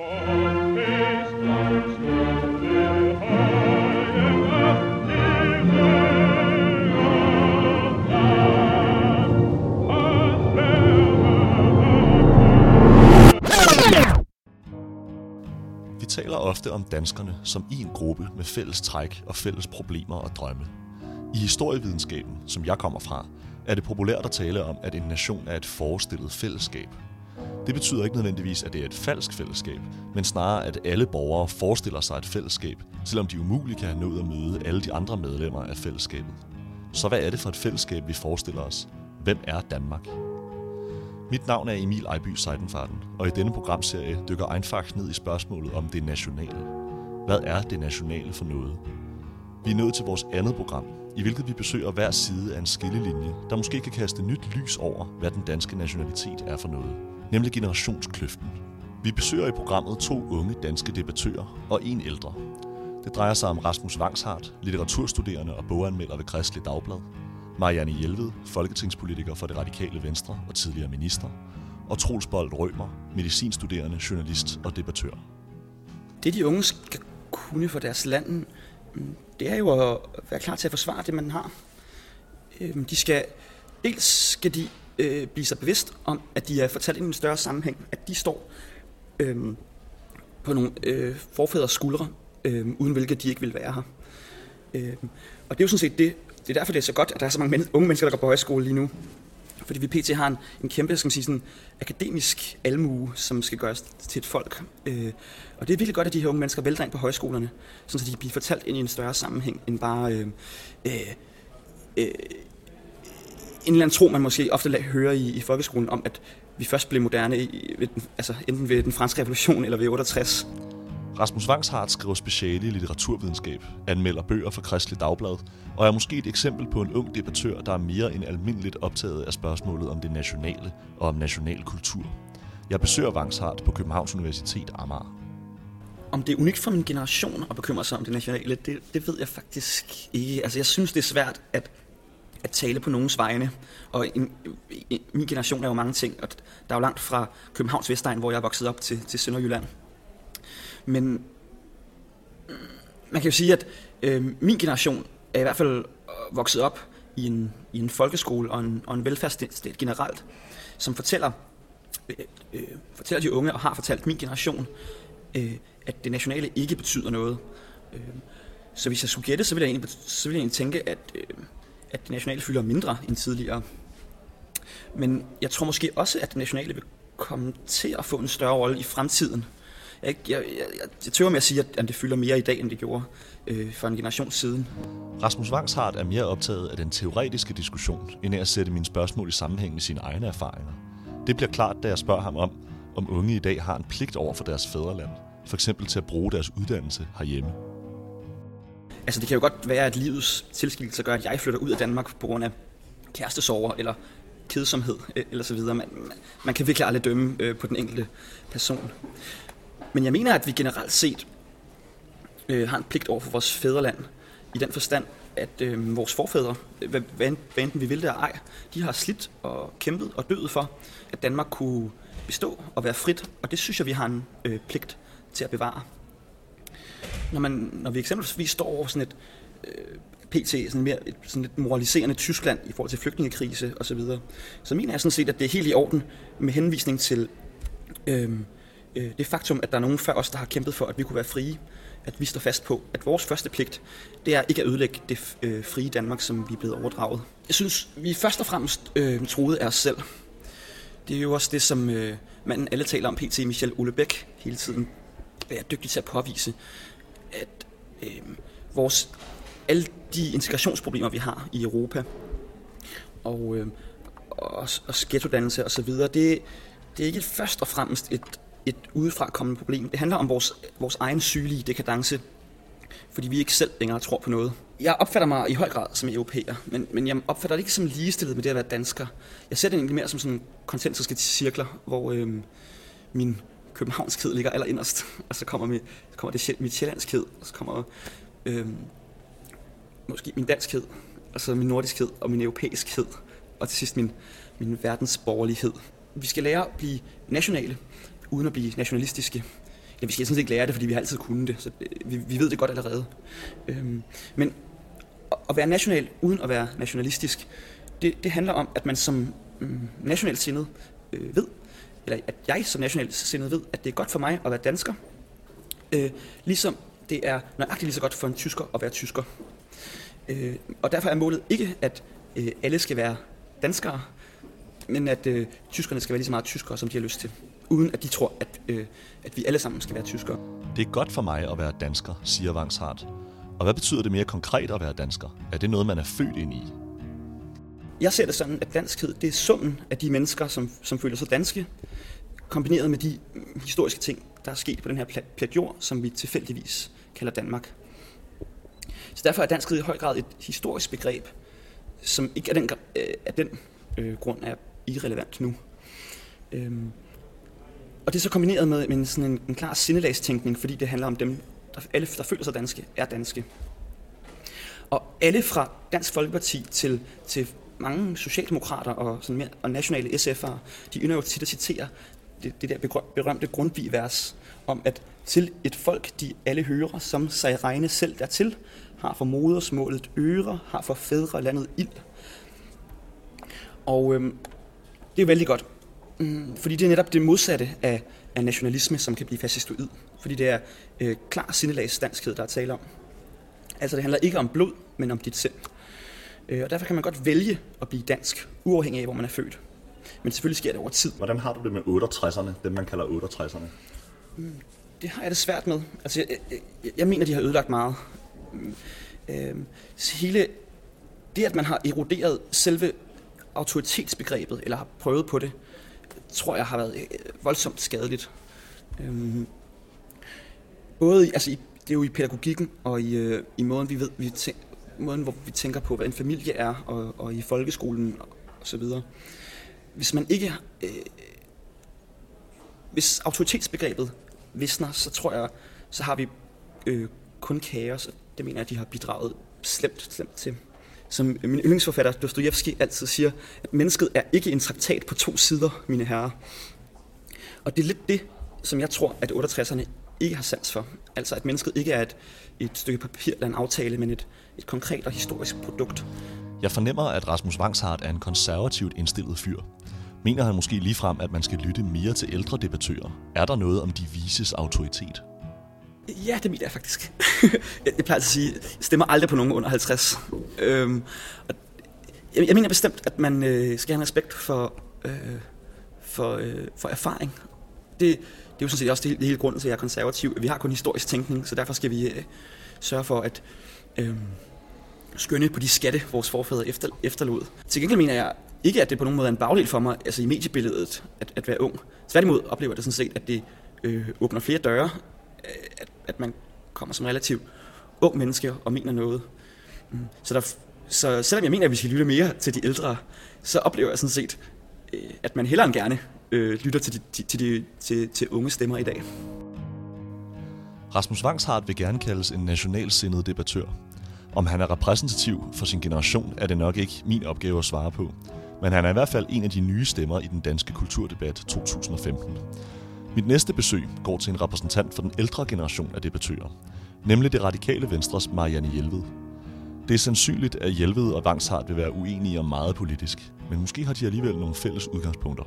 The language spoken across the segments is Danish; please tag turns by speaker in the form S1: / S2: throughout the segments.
S1: Vi taler ofte om danskerne som en gruppe med fælles træk og fælles problemer og drømme. I historievidenskaben, som jeg kommer fra, er det populært at tale om, at en nation er et forestillet fællesskab. Det betyder ikke nødvendigvis, at det er et falsk fællesskab, men snarere, at alle borgere forestiller sig et fællesskab, selvom de umuligt kan have nået at møde alle de andre medlemmer af fællesskabet. Så hvad er det for et fællesskab, vi forestiller os? Hvem er Danmark? Mit navn er Emil Ejby Seidenfarten, og i denne programserie dykker Einfagt ned i spørgsmålet om det nationale. Hvad er det nationale for noget? Vi er nået til vores andet program, i hvilket vi besøger hver side af en skillelinje, der måske kan kaste nyt lys over, hvad den danske nationalitet er for noget, nemlig generationskløften. Vi besøger i programmet to unge danske debattører og en ældre. Det drejer sig om Rasmus Vangshardt, litteraturstuderende og boganmelder ved Kristelig Dagblad, Marianne Hjelved, folketingspolitiker for det radikale Venstre og tidligere minister, og Troels Bold Rømer, medicinstuderende, journalist og debattør.
S2: Det de unge skal kunne for deres land, mm, det er jo at være klar til at forsvare det, man har. Øhm, de skal, dels skal de øh, blive sig bevidst om, at de er fortalt i en større sammenhæng, at de står øh, på nogle øh, forfædres skuldre, øh, uden hvilket de ikke vil være her. Øh, og det er jo sådan set det, det er derfor, det er så godt, at der er så mange men- unge mennesker, der går på højskole lige nu. Fordi vi pt. har en, en kæmpe skal man sige, sådan, akademisk almue, som skal gøres til et folk. Øh, og det er virkelig godt, at de her unge mennesker vælter ind på højskolerne, så de bliver fortalt ind i en større sammenhæng, end bare øhm, øh, øh, øh, en eller anden tro, man måske ofte hører i, i folkeskolen, om at vi først blev moderne i, ved den, altså enten ved den franske revolution eller ved 68.
S1: Rasmus Vangshardt skriver speciale i litteraturvidenskab, anmelder bøger for Kristelig Dagblad, og er måske et eksempel på en ung debattør, der er mere end almindeligt optaget af spørgsmålet om det nationale og om national kultur. Jeg besøger Vangshardt på Københavns Universitet Amager.
S2: Om det er unikt for min generation at bekymre sig om det nationale, det, det ved jeg faktisk ikke. Altså, jeg synes, det er svært at, at tale på nogens vegne. Og en, i, min generation er jo mange ting, og der er jo langt fra Københavns Vestegn, hvor jeg er vokset op, til, til Sønderjylland. Men man kan jo sige, at øh, min generation er i hvert fald øh, vokset op i en, i en folkeskole og en, og en velfærdsstat generelt, som fortæller, øh, øh, fortæller de unge og har fortalt min generation, øh, at det nationale ikke betyder noget. Øh, så hvis jeg skulle gætte, så ville jeg egentlig, så ville jeg egentlig tænke, at, øh, at det nationale fylder mindre end tidligere. Men jeg tror måske også, at det nationale vil komme til at få en større rolle i fremtiden. Jeg, jeg, jeg, jeg tøver med at sige, at det fylder mere i dag, end det gjorde øh, for en generation siden.
S1: Rasmus Vangshardt er mere optaget af den teoretiske diskussion, end af at sætte mine spørgsmål i sammenhæng med sine egne erfaringer. Det bliver klart, da jeg spørger ham om, om unge i dag har en pligt over for deres fædreland, for eksempel til at bruge deres uddannelse herhjemme.
S2: Altså det kan jo godt være, at livets tilskillelse gør, at jeg flytter ud af Danmark på grund af kærestesover eller kedsomhed øh, eller så videre. Man, man kan virkelig aldrig dømme øh, på den enkelte person. Men jeg mener, at vi generelt set øh, har en pligt over for vores fædreland, i den forstand, at øh, vores forfædre, øh, hvad, hvad enten vi vil det eller ej, de har slidt og kæmpet og døet for, at Danmark kunne bestå og være frit, og det synes jeg, vi har en øh, pligt til at bevare. Når, man, når vi eksempelvis står over sådan et øh, PT, sådan, mere, et, sådan et moraliserende Tyskland i forhold til flygtningekrise osv., så, videre, så mener jeg sådan set, at det er helt i orden med henvisning til øh, øh, det faktum, at der er nogen før os, der har kæmpet for, at vi kunne være frie, at vi står fast på, at vores første pligt, det er ikke at ødelægge det øh, frie Danmark, som vi er blevet overdraget. Jeg synes, vi først og fremmest øh, troede af os selv. Det er jo også det, som øh, manden alle taler om, PT Michel Ullebæk, hele tiden er dygtig til at påvise, at øh, vores, alle de integrationsproblemer, vi har i Europa, og, øh, og, og skættodannelse osv., det, det er ikke først og fremmest et et udefrakommende problem. Det handler om vores, vores egen sygelige dekadence, fordi vi ikke selv længere tror på noget. Jeg opfatter mig i høj grad som europæer, men, men jeg opfatter det ikke som ligestillet med det at være dansker. Jeg ser det egentlig mere som sådan koncentriske cirkler, hvor øh, min københavnskhed ligger allerinderst, og så kommer, mit, så kommer det mit sjællandskhed, og så kommer øh, måske min danskhed, og så min nordiskhed og min europæiskhed, og til sidst min, min verdensborgerlighed. Vi skal lære at blive nationale, uden at blive nationalistiske. ja, vi skal sådan ikke lære det, fordi vi har altid kunnet det, så vi, vi ved det godt allerede. Øhm, men at være national uden at være nationalistisk, det, det handler om, at man som mm, nationalt sindet øh, ved, eller at jeg som nationalt sindet ved, at det er godt for mig at være dansker, øh, ligesom det er nøjagtigt lige så godt for en tysker at være tysker. Øh, og derfor er målet ikke, at øh, alle skal være danskere, men at øh, tyskerne skal være lige så meget tyskere, som de har lyst til. Uden at de tror, at, øh, at vi alle sammen skal være tyskere.
S1: Det er godt for mig at være dansker, siger Vangshardt. Og hvad betyder det mere konkret at være dansker? Er det noget, man er født ind i?
S2: Jeg ser det sådan, at danskhed det er summen af de mennesker, som, som føler sig danske, kombineret med de mm, historiske ting, der er sket på den her plat jord, som vi tilfældigvis kalder Danmark. Så derfor er danskhed i høj grad et historisk begreb, som ikke af den, øh, af den øh, grund er irrelevant nu. Øhm, og det er så kombineret med, med en, sådan en, en klar sindelagstænkning, fordi det handler om dem, der, alle, der føler sig danske, er danske. Og alle fra Dansk Folkeparti til, til mange socialdemokrater og, sådan mere, og nationale SF'ere, de ynder jo tit at citere det, det der berømte grundtvig-vers om, at til et folk, de alle hører, som sig regne selv dertil, har for modersmålet øre, har for fædre landet ild. Og øhm, det er vældig godt, mm, fordi det er netop det modsatte af, af nationalisme, som kan blive fascistoid. Fordi det er øh, klar sindelags danskhed, der er tale om. Altså det handler ikke om blod, men om dit sind. Øh, og derfor kan man godt vælge at blive dansk, uafhængig af, hvor man er født. Men selvfølgelig sker det over tid.
S1: Hvordan har du det med 68'erne, dem man kalder 68'erne?
S2: Mm, det har jeg det svært med. Altså, jeg, jeg, jeg mener, de har ødelagt meget. Mm, øh, hele det, at man har eroderet selve autoritetsbegrebet, eller har prøvet på det, tror jeg har været øh, voldsomt skadeligt. Øh, både i, altså i, det er jo i pædagogikken og i, øh, i måden, vi ved, vi tænker, måden, hvor vi tænker på, hvad en familie er, og, og i folkeskolen og, og så videre. Hvis man ikke... Øh, hvis autoritetsbegrebet visner, så tror jeg, så har vi øh, kun kaos, og det mener jeg, at de har bidraget slemt, slemt til. Som min yndlingsforfatter Dostojevski altid siger, at mennesket er ikke en traktat på to sider, mine herrer. Og det er lidt det, som jeg tror, at 68'erne ikke har sans for. Altså at mennesket ikke er et, et stykke papir eller en aftale, men et, et konkret og historisk produkt.
S1: Jeg fornemmer, at Rasmus Vangshardt er en konservativt indstillet fyr. Mener han måske ligefrem, at man skal lytte mere til ældre debattører? Er der noget om de vises autoritet?
S2: Ja, det mener jeg faktisk. jeg plejer at sige, jeg stemmer aldrig på nogen under 50. Øhm, og jeg, jeg mener bestemt, at man øh, skal have en respekt for, øh, for, øh, for erfaring. Det, det er jo sådan set også det, det hele grunden til, at jeg er konservativ. Vi har kun historisk tænkning, så derfor skal vi øh, sørge for at øh, skønne på de skatte, vores forfædre efter, efterlod. Til gengæld mener jeg ikke, at det på nogen måde er en bagdel for mig, altså i mediebilledet, at, at være ung. Tværtimod oplever jeg det sådan set, at det øh, åbner flere døre, øh, at, at man kommer som relativt ung menneske og mener noget. Mm. Så, der, så selvom jeg mener, at vi skal lytte mere til de ældre, så oplever jeg sådan set, øh, at man hellere end gerne øh, lytter til, de, til, de, til, til unge stemmer i dag.
S1: Rasmus Vangshardt vil gerne kaldes en nationalsindet debattør. Om han er repræsentativ for sin generation, er det nok ikke min opgave at svare på. Men han er i hvert fald en af de nye stemmer i den danske kulturdebat 2015. Mit næste besøg går til en repræsentant for den ældre generation af debattører, nemlig det radikale Venstres Marianne Hjelved. Det er sandsynligt, at Hjelved og Vangshardt vil være uenige om meget politisk, men måske har de alligevel nogle fælles udgangspunkter.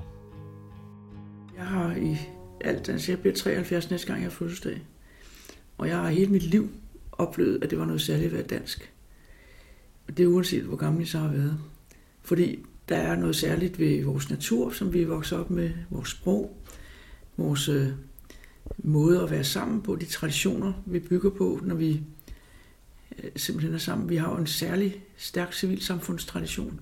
S3: Jeg har i alt, altså jeg bliver 73 næste gang, jeg har fødselsdag. Og jeg har hele mit liv oplevet, at det var noget særligt at være dansk. Og det er uanset, hvor gammel jeg så har været. Fordi der er noget særligt ved vores natur, som vi er vokset op med, vores sprog, vores øh, måde at være sammen på, de traditioner, vi bygger på, når vi øh, simpelthen er sammen. Vi har jo en særlig stærk civilsamfundstradition,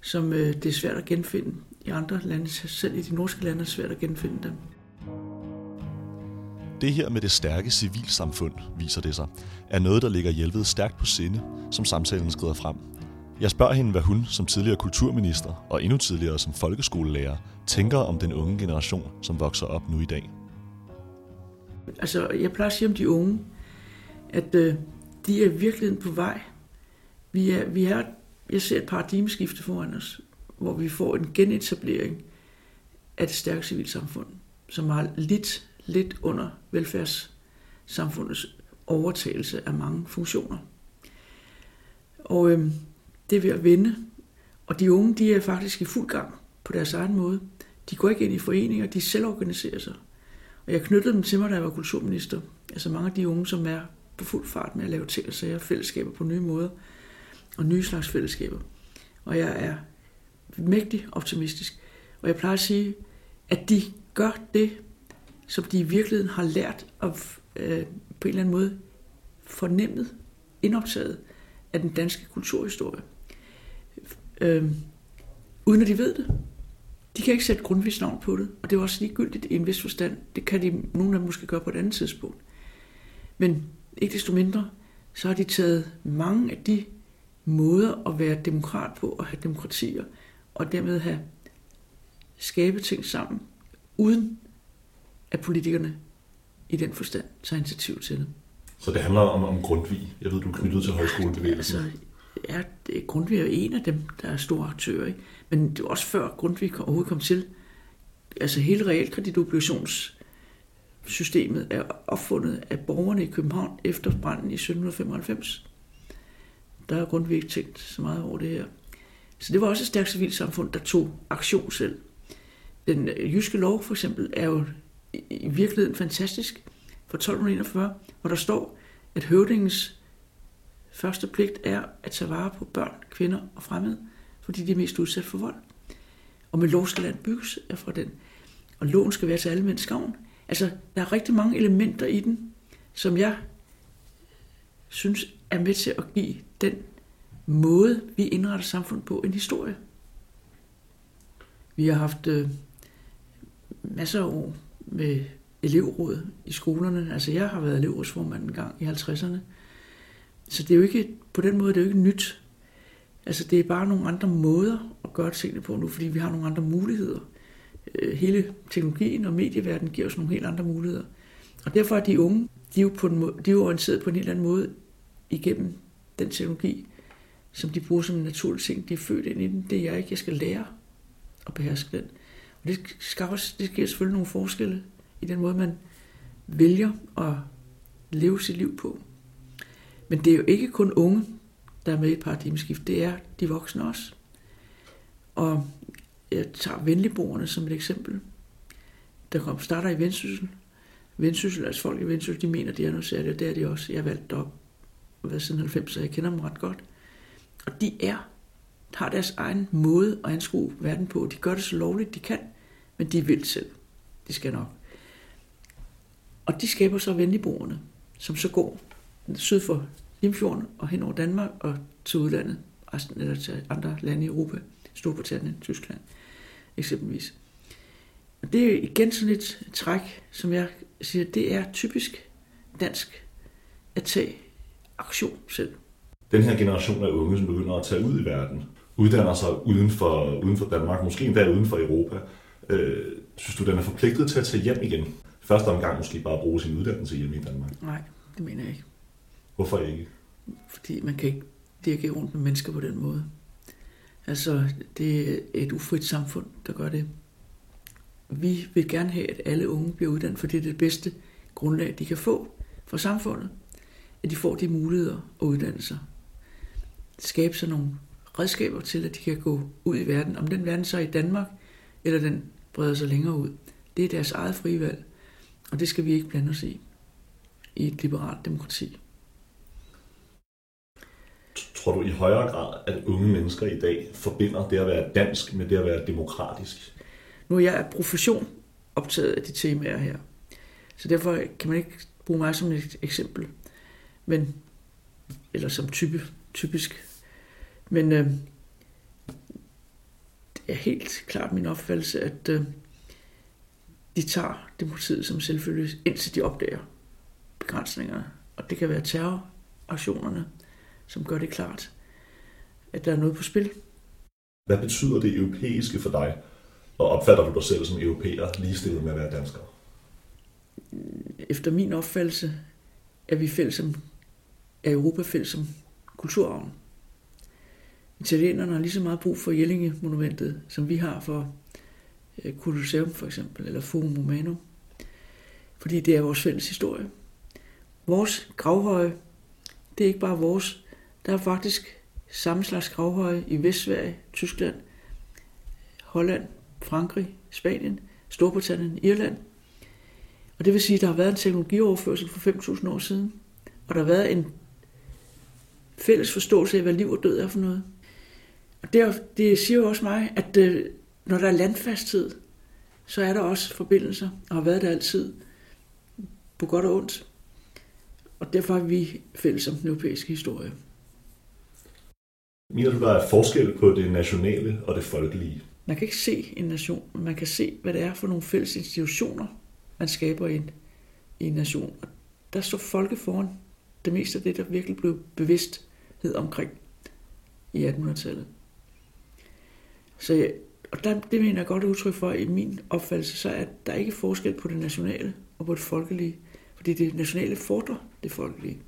S3: som øh, det er svært at genfinde i andre lande, selv i de norske lande er svært at genfinde dem.
S1: Det her med det stærke civilsamfund, viser det sig, er noget, der ligger hjælpet stærkt på sinde, som samtalen skrider frem. Jeg spørger hende, hvad hun som tidligere kulturminister og endnu tidligere som folkeskolelærer tænker om den unge generation, som vokser op nu i dag.
S3: Altså, jeg plejer at sige om de unge, at øh, de er virkelig på vej. Vi er, vi er, jeg ser et paradigmeskifte foran os, hvor vi får en genetablering af det stærke civilsamfund, som har lidt lidt under velfærdssamfundets overtagelse af mange funktioner. Og øh, det er ved at vende. Og de unge, de er faktisk i fuld gang på deres egen måde. De går ikke ind i foreninger, de selv organiserer sig. Og jeg knyttede dem til mig, da jeg var kulturminister. Altså mange af de unge, som er på fuld fart med at lave ting og sager, fællesskaber på nye måder, og nye slags fællesskaber. Og jeg er mægtig optimistisk. Og jeg plejer at sige, at de gør det, som de i virkeligheden har lært og øh, på en eller anden måde fornemmet, indoptaget af den danske kulturhistorie. Øh, uden at de ved det. De kan ikke sætte grundvis navn på det, og det er også ligegyldigt i en vis forstand. Det kan de, nogle af dem måske gøre på et andet tidspunkt. Men ikke desto mindre, så har de taget mange af de måder at være demokrat på, og have demokratier, og dermed have skabe ting sammen, uden at politikerne i den forstand tager initiativ til det.
S1: Så det handler om, om Grundtvig. Jeg ved, du er knyttet til højskolebevægelsen.
S3: Altså, ja, det, Grundtvig er en af dem, der er store aktører. Ikke? Men det var også før Grundtvig overhovedet kom til. Altså hele realkreditobligationssystemet er opfundet af borgerne i København efter branden i 1795. Der har Grundtvig ikke tænkt så meget over det her. Så det var også et stærkt civilsamfund, der tog aktion selv. Den øh, jyske lov for eksempel er jo i virkeligheden fantastisk fra 1241, hvor der står, at høvdingens første pligt er at tage vare på børn, kvinder og fremmede, fordi de er mest udsat for vold. Og med lov skal land bygges er fra den. Og loven skal være til alle mænds gavn. Altså, der er rigtig mange elementer i den, som jeg synes er med til at give den måde, vi indretter samfund på, en historie. Vi har haft øh, masser af år med elevråd i skolerne. Altså jeg har været elevrådsformand en gang i 50'erne. Så det er jo ikke, på den måde det er jo ikke nyt. Altså det er bare nogle andre måder at gøre tingene på nu, fordi vi har nogle andre muligheder. Øh, hele teknologien og medieverdenen giver os nogle helt andre muligheder. Og derfor er de unge, de er jo, på en måde, de er jo orienteret på en helt anden måde igennem den teknologi, som de bruger som en naturlig ting. De er født ind i den. Det er jeg ikke. Jeg skal lære at beherske den. Og det, skal også, det giver selvfølgelig nogle forskelle i den måde, man vælger at leve sit liv på. Men det er jo ikke kun unge, der er med i et paradigmeskift. Det er de voksne også. Og jeg tager venligboerne som et eksempel. Der kom, starter i Vendsyssel. Vendsyssel, altså folk i Vendsyssel, de mener, de er noget særligt, og det er de også. Jeg valgte valgt op hvad siden 90, så jeg kender dem ret godt. Og de er, har deres egen måde at anskue verden på. De gør det så lovligt, de kan, men de vil selv. De skal nok. Og de skaber så venligboerne, som så går syd for Limfjorden og hen over Danmark og til udlandet, resten, eller til andre lande i Europa, Storbritannien, Tyskland eksempelvis. Og det er igen sådan et træk, som jeg siger, det er typisk dansk at tage aktion selv.
S1: Den her generation af unge, som begynder at tage ud i verden, uddanner sig uden for, uden for Danmark, måske endda uden for Europa, øh, synes du, den er forpligtet til at tage hjem igen? Første omgang måske bare bruge sin uddannelse hjemme i Danmark?
S3: Nej, det mener jeg ikke.
S1: Hvorfor ikke?
S3: Fordi man kan ikke dirigere rundt med mennesker på den måde. Altså, det er et ufrit samfund, der gør det. Vi vil gerne have, at alle unge bliver uddannet, for det er det bedste grundlag, de kan få for samfundet. At de får de muligheder at uddanne sig. Skabe sig nogle redskaber til, at de kan gå ud i verden. Om den verden så er i Danmark, eller den breder sig længere ud. Det er deres eget frie valg, og det skal vi ikke blande os i i et liberalt demokrati.
S1: Tror du i højere grad, at unge mennesker i dag forbinder det at være dansk med det at være demokratisk?
S3: Nu er jeg af profession optaget af de temaer her, så derfor kan man ikke bruge mig som et eksempel, men, eller som type, typisk. Men øh, det er helt klart min opfattelse, at øh, de tager demokratiet som selvfølgelig, indtil de opdager begrænsningerne. Og det kan være terroraktionerne, som gør det klart, at der er noget på spil.
S1: Hvad betyder det europæiske for dig? Og opfatter du dig selv som europæer ligestillet med at være dansker?
S3: Efter min opfattelse er vi fælles som, er Europa fælles som kulturarven. Italienerne har lige så meget brug for Jellinge-monumentet, som vi har for øh, Colosseum for eksempel, eller Forum Romano. Fordi det er vores fælles historie. Vores gravhøje, det er ikke bare vores. Der er faktisk samme slags gravhøje i Vestsverige, Tyskland, Holland, Frankrig, Spanien, Storbritannien, Irland. Og det vil sige, at der har været en teknologioverførsel for 5.000 år siden, og der har været en fælles forståelse af, hvad liv og død er for noget. Og det, det siger jo også mig, at øh, når der er landfasthed, så er der også forbindelser, og har været der altid, på godt og ondt. Og derfor er vi fælles om den europæiske historie.
S1: Mener du, der er forskel på det nationale og det folkelige?
S3: Man kan ikke se en nation, men man kan se, hvad det er for nogle fælles institutioner, man skaber i en, i en nation. Og der står folke foran det meste af det, der virkelig blev bevidsthed omkring i 1800-tallet. Så og der, det mener jeg godt udtryk for i min opfattelse, så er der ikke forskel på det nationale og på det folkelige. Fordi det nationale fordrer det folkelige.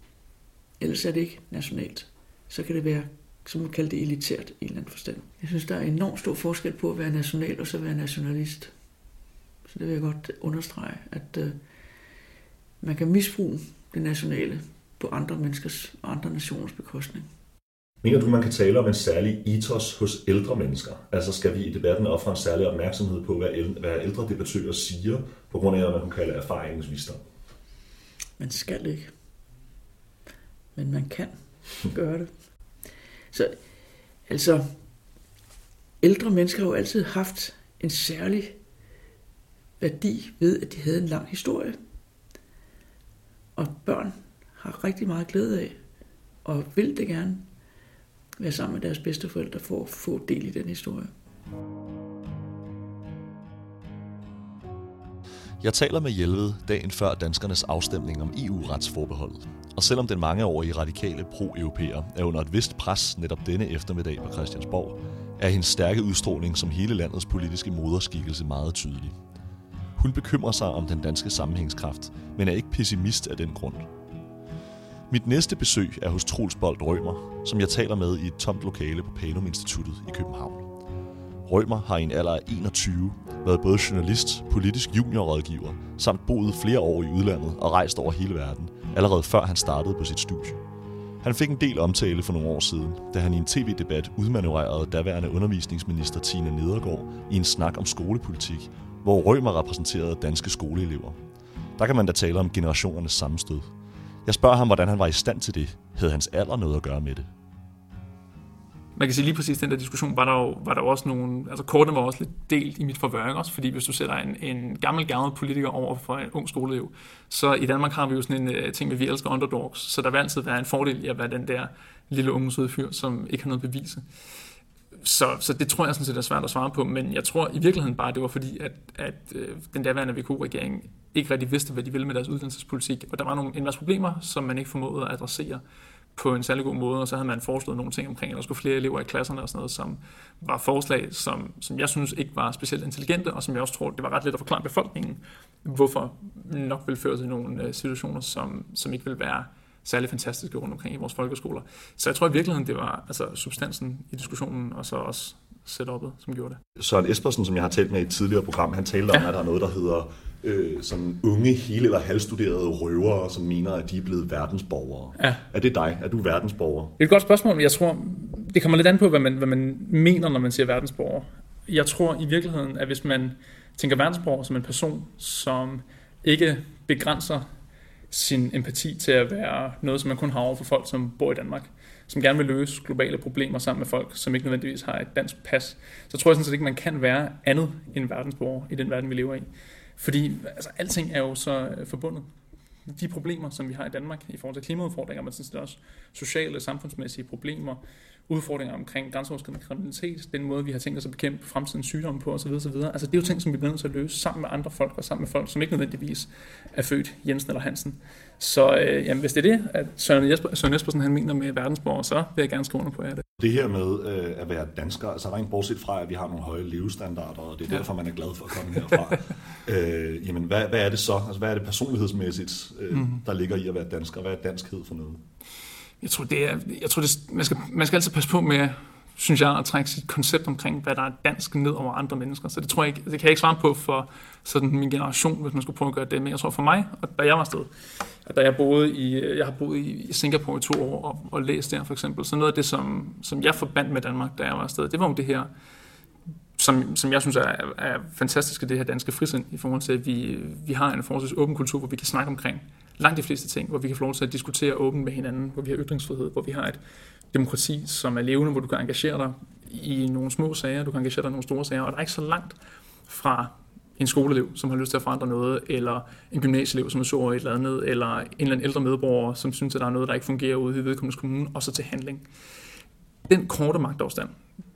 S3: Ellers er det ikke nationalt. Så kan det være, som man kalder det, elitært i en eller anden forstand. Jeg synes, der er enormt stor forskel på at være national og så være nationalist. Så det vil jeg godt understrege, at øh, man kan misbruge det nationale på andre menneskers og andre nationers bekostning.
S1: Mener du, man kan tale om en særlig ethos hos ældre mennesker? Altså skal vi i debatten ofre en særlig opmærksomhed på, hvad ældre debattører siger, på grund af, hvad man kalder erfaringens erfaringsvisdom?
S3: Man skal ikke. Men man kan gøre det. Så altså, ældre mennesker har jo altid haft en særlig værdi ved, at de havde en lang historie. Og børn har rigtig meget glæde af, og vil det gerne være sammen med deres bedsteforældre for at få del i den historie.
S1: Jeg taler med Hjelved dagen før danskernes afstemning om EU-retsforbeholdet. Og selvom den mangeårige radikale pro-europæer er under et vist pres netop denne eftermiddag på Christiansborg, er hendes stærke udstråling som hele landets politiske moderskikkelse meget tydelig. Hun bekymrer sig om den danske sammenhængskraft, men er ikke pessimist af den grund. Mit næste besøg er hos Troels Bold Rømer, som jeg taler med i et tomt lokale på Panum Instituttet i København. Rømer har i en alder af 21 været både journalist, politisk juniorrådgiver, samt boet flere år i udlandet og rejst over hele verden, allerede før han startede på sit studie. Han fik en del omtale for nogle år siden, da han i en tv-debat udmanøvrerede daværende undervisningsminister Tina Nedergaard i en snak om skolepolitik, hvor Rømer repræsenterede danske skoleelever. Der kan man da tale om generationernes sammenstød. Jeg spørger ham, hvordan han var i stand til det. Havde hans alder noget at gøre med det?
S4: man kan sige lige præcis den der diskussion, var der jo, var der også nogle, altså kortene var også lidt delt i mit forvøring også, fordi hvis du sætter en, en gammel, gammel politiker over for en ung skoleelev, så i Danmark har vi jo sådan en uh, ting med, at vi elsker underdogs, så der vil altid være en fordel i at være den der lille unge søde fyr, som ikke har noget bevise. Så, så det tror jeg sådan set er svært at svare på, men jeg tror i virkeligheden bare, det var fordi, at, at øh, den daværende VK-regering ikke rigtig vidste, hvad de ville med deres uddannelsespolitik, og der var nogle en masse problemer, som man ikke formåede at adressere på en særlig god måde, og så havde man foreslået nogle ting omkring, at der skulle flere elever i klasserne og sådan noget, som var forslag, som, som jeg synes ikke var specielt intelligente, og som jeg også tror, det var ret let at forklare befolkningen, hvorfor nok ville føre til nogle øh, situationer, som, som ikke vil være særlig fantastiske rundt omkring i vores folkeskoler. Så jeg tror i virkeligheden, det var altså, substansen i diskussionen, og så også setup'et, som gjorde det.
S1: Søren Espersen, som jeg har talt med i et tidligere program, han talte ja. om, at der er noget, der hedder øh, sådan unge, hele- eller halvstuderede røvere, som mener, at de er blevet verdensborgere. Ja. Er det dig? Er du verdensborger?
S4: Det er et godt spørgsmål, men jeg tror, det kommer lidt an på, hvad man, hvad man mener, når man siger verdensborger. Jeg tror i virkeligheden, at hvis man tænker verdensborger som en person, som ikke begrænser sin empati til at være noget, som man kun har over for folk, som bor i Danmark, som gerne vil løse globale problemer sammen med folk, som ikke nødvendigvis har et dansk pas, så tror jeg sådan set ikke, man kan være andet end verdensborger i den verden, vi lever i. Fordi altså, alting er jo så øh, forbundet. De problemer, som vi har i Danmark i forhold til klimaudfordringer, men sådan set også sociale, samfundsmæssige problemer, udfordringer omkring grænseoverskridende kriminalitet, den måde, vi har tænkt os at bekæmpe fremtidens sygdomme på osv. osv. Altså det er jo ting, som vi bliver nødt til at løse sammen med andre folk og sammen med folk, som ikke nødvendigvis er født Jensen eller Hansen. Så øh, jamen, hvis det er det, at Søren, Jesper, Søren Espersen han mener med verdensborger, så vil jeg gerne skrive under på jer det.
S1: Det her med øh, at være dansker, altså er ikke bortset fra, at vi har nogle høje levestandarder, og det er ja. derfor, man er glad for at komme herfra. øh, jamen, hvad, hvad er det så? Altså, hvad er det personlighedsmæssigt, øh, mm. der ligger i at være dansker? Hvad er danskhed for noget?
S4: Jeg tror, det er, jeg tror det, man, skal, man skal altid passe på med, synes jeg, at trække sit koncept omkring, hvad der er dansk ned over andre mennesker. Så det tror jeg ikke, det kan jeg ikke svare på for sådan min generation, hvis man skulle prøve at gøre det. Men jeg tror for mig, og da jeg var sted, at da jeg boede i, jeg har boet i Singapore i to år og, og læst der for eksempel, så noget af det, som, som jeg forbandt med Danmark, da jeg var afsted, det var jo det her, som, som jeg synes er, er fantastisk, det her danske frisind, i forhold til, at vi, vi har en forholdsvis åben kultur, hvor vi kan snakke omkring langt de fleste ting, hvor vi kan få lov til at diskutere åbent med hinanden, hvor vi har ytringsfrihed, hvor vi har et demokrati, som er levende, hvor du kan engagere dig i nogle små sager, du kan engagere dig i nogle store sager, og der er ikke så langt fra en skoleelev, som har lyst til at forandre noget, eller en gymnasieelev, som er sur over et eller andet, eller en eller anden ældre medborger, som synes, at der er noget, der ikke fungerer ude i vedkommende kommune, og så til handling. Den korte magtafstand,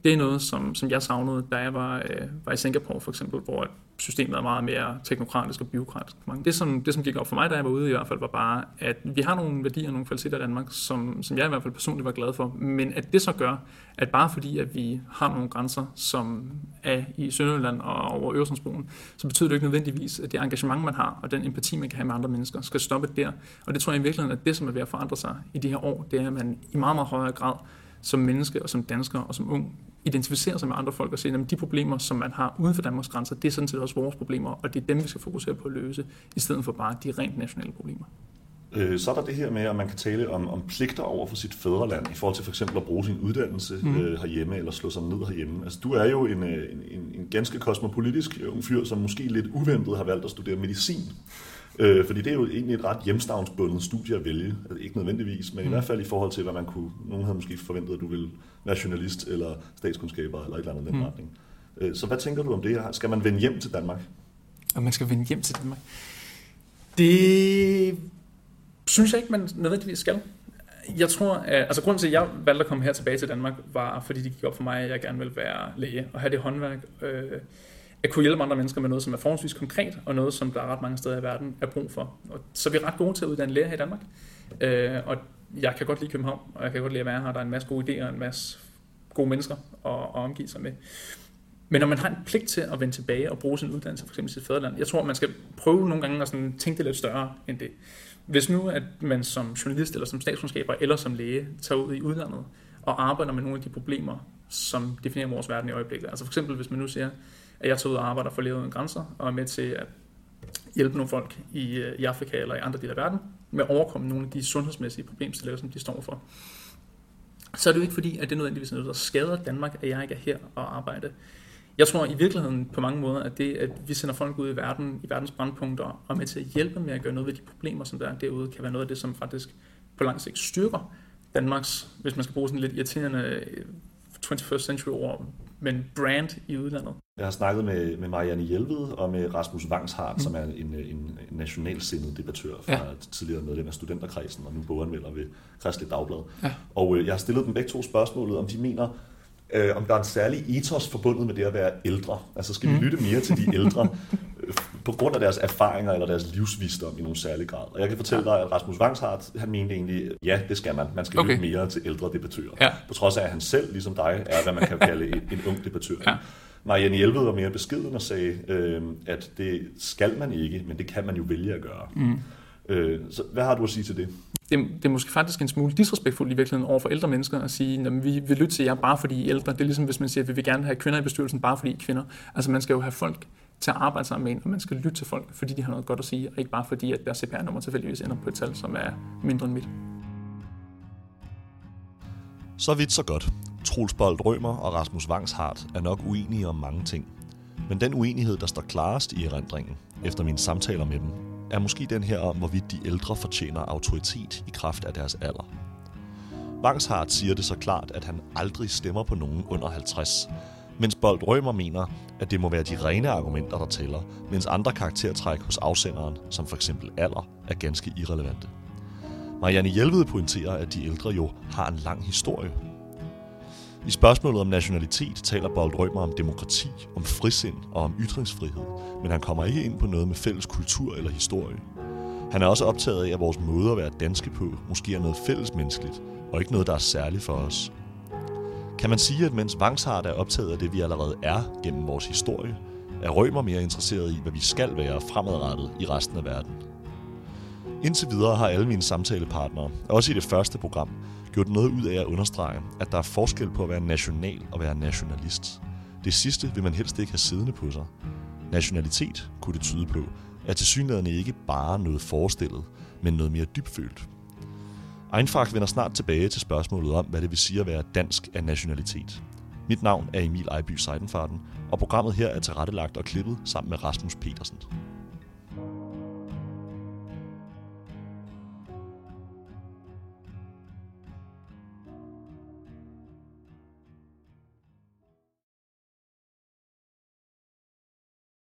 S4: det er noget, som, som jeg savnede, da jeg var, øh, var i Singapore for eksempel, hvor systemet er meget mere teknokratisk og byråkratisk. Det som, det, som gik op for mig, da jeg var ude i hvert fald, var bare, at vi har nogle værdier og nogle kvaliteter i Danmark, som, som jeg i hvert fald personligt var glad for, men at det så gør, at bare fordi, at vi har nogle grænser, som er i Sønderjylland og over Øresundsbroen, så betyder det ikke nødvendigvis, at det engagement, man har, og den empati, man kan have med andre mennesker, skal stoppe der. Og det tror jeg i virkeligheden, at det, som er ved at forandre sig i de her år, det er, at man i meget, meget højere grad som menneske og som dansker og som ung identificere sig med andre folk og se, at de problemer, som man har uden for Danmarks grænser, det er sådan set også vores problemer, og det er dem, vi skal fokusere på at løse, i stedet for bare de rent nationale problemer.
S1: Øh, så er der det her med, at man kan tale om, om pligter over for sit fædreland, i forhold til for eksempel at bruge sin uddannelse mm. øh, herhjemme, eller slå sig ned herhjemme. Altså, du er jo en, en, en, en ganske kosmopolitisk ung fyr, som måske lidt uventet har valgt at studere medicin. Øh, fordi det er jo egentlig et ret hjemstavnsbundet studie at vælge. Altså, ikke nødvendigvis, men mm. i hvert fald i forhold til, hvad man kunne... Nogen havde måske forventet, at du ville være journalist eller statskundskaber eller et eller andet den mm. retning. Øh, så hvad tænker du om det? Skal man vende hjem til Danmark?
S4: Om man skal vende hjem til Danmark? Det synes jeg ikke, man nødvendigvis skal. Jeg tror, at, altså grunden til, at jeg valgte at komme her tilbage til Danmark, var fordi det gik op for mig, at jeg gerne ville være læge og have det håndværk. Øh, at kunne hjælpe andre mennesker med noget, som er forholdsvis konkret, og noget, som der er ret mange steder i verden er brug for. Og så er vi ret gode til at uddanne læger her i Danmark. Øh, og jeg kan godt lide København, og jeg kan godt lide at være her. Der er en masse gode idéer og en masse gode mennesker at, at omgive sig med. Men når man har en pligt til at vende tilbage og bruge sin uddannelse, for eksempel i sit fædreland, jeg tror, man skal prøve nogle gange at sådan tænke det lidt større end det. Hvis nu, at man som journalist eller som statskundskaber eller som læge tager ud i udlandet og arbejder med nogle af de problemer, som definerer vores verden i øjeblikket. Altså for eksempel, hvis man nu siger, at jeg tager ud og arbejder for Læger Uden Grænser, og er med til at hjælpe nogle folk i, øh, i Afrika eller i andre dele af verden med at overkomme nogle af de sundhedsmæssige problemstillinger, som de står for. Så er det jo ikke fordi, at det nødvendigvis er noget, der skader Danmark, at jeg ikke er her og arbejde. Jeg tror i virkeligheden på mange måder, at det, at vi sender folk ud i verden, i verdens brandpunkter, og er med til at hjælpe med at gøre noget ved de problemer, som der er derude, kan være noget af det, som faktisk på lang sigt styrker Danmarks, hvis man skal bruge sådan lidt irriterende øh, 21st øh, century ord, men brand i udlandet.
S1: Jeg har snakket med, med Marianne Hjelved og med Rasmus Vangshardt, mm. som er en, en, nationalsindet debattør fra ja. tidligere medlem af studenterkredsen, og nu boganmelder ved Kristelig Dagblad. Ja. Og øh, jeg har stillet dem begge to spørgsmålet, om de mener, øh, om der er en særlig ethos forbundet med det at være ældre. Altså skal vi mm. lytte mere til de ældre, på grund af deres erfaringer eller deres livsvisdom i nogen særlig grad. Og jeg kan fortælle dig, at Rasmus Vangshardt, han mente egentlig, ja, det skal man. Man skal okay. lytte mere til ældre debattører. Ja. På trods af, at han selv, ligesom dig, er, hvad man kan kalde en, en ung debattør. Ja. Marianne Hjelved var mere beskeden og sagde, øh, at det skal man ikke, men det kan man jo vælge at gøre. Mm. Øh, så hvad har du at sige til det?
S4: det, det er måske faktisk en smule disrespektfuldt i virkeligheden over for ældre mennesker at sige, at vi vil lytte til jer bare fordi I er ældre. Det er ligesom hvis man siger, at vi vil gerne have kvinder i bestyrelsen bare fordi I er kvinder. Altså man skal jo have folk til at arbejde sammen med en, og man skal lytte til folk, fordi de har noget godt at sige, og ikke bare fordi, at deres CPR-nummer tilfældigvis ender på et tal, som er mindre end mit.
S1: Så vidt så godt. Troels Bold Rømer og Rasmus Vangshardt er nok uenige om mange ting. Men den uenighed, der står klarest i erindringen, efter mine samtaler med dem, er måske den her om, hvorvidt de ældre fortjener autoritet i kraft af deres alder. Vangshardt siger det så klart, at han aldrig stemmer på nogen under 50, mens Bold Rømer mener, at det må være de rene argumenter, der tæller, mens andre karaktertræk hos afsenderen, som for eksempel alder, er ganske irrelevante. Marianne Hjelved pointerer, at de ældre jo har en lang historie i spørgsmålet om nationalitet taler Bold Rømer om demokrati, om frisind og om ytringsfrihed, men han kommer ikke ind på noget med fælles kultur eller historie. Han er også optaget af, at vores måde at være danske på måske er noget fælles menneskeligt, og ikke noget, der er særligt for os. Kan man sige, at mens Vangshardt er optaget af det, vi allerede er gennem vores historie, er Rømer mere interesseret i, hvad vi skal være fremadrettet i resten af verden? Indtil videre har alle mine samtalepartnere, også i det første program, gjort noget ud af at understrege, at der er forskel på at være national og være nationalist. Det sidste vil man helst ikke have siddende på sig. Nationalitet kunne det tyde på, er tilsyneladende ikke bare noget forestillet, men noget mere dybfølt. Einfach vender snart tilbage til spørgsmålet om, hvad det vil sige at være dansk af nationalitet. Mit navn er Emil Ejby Seidenfarten, og programmet her er tilrettelagt og klippet sammen med Rasmus Petersen.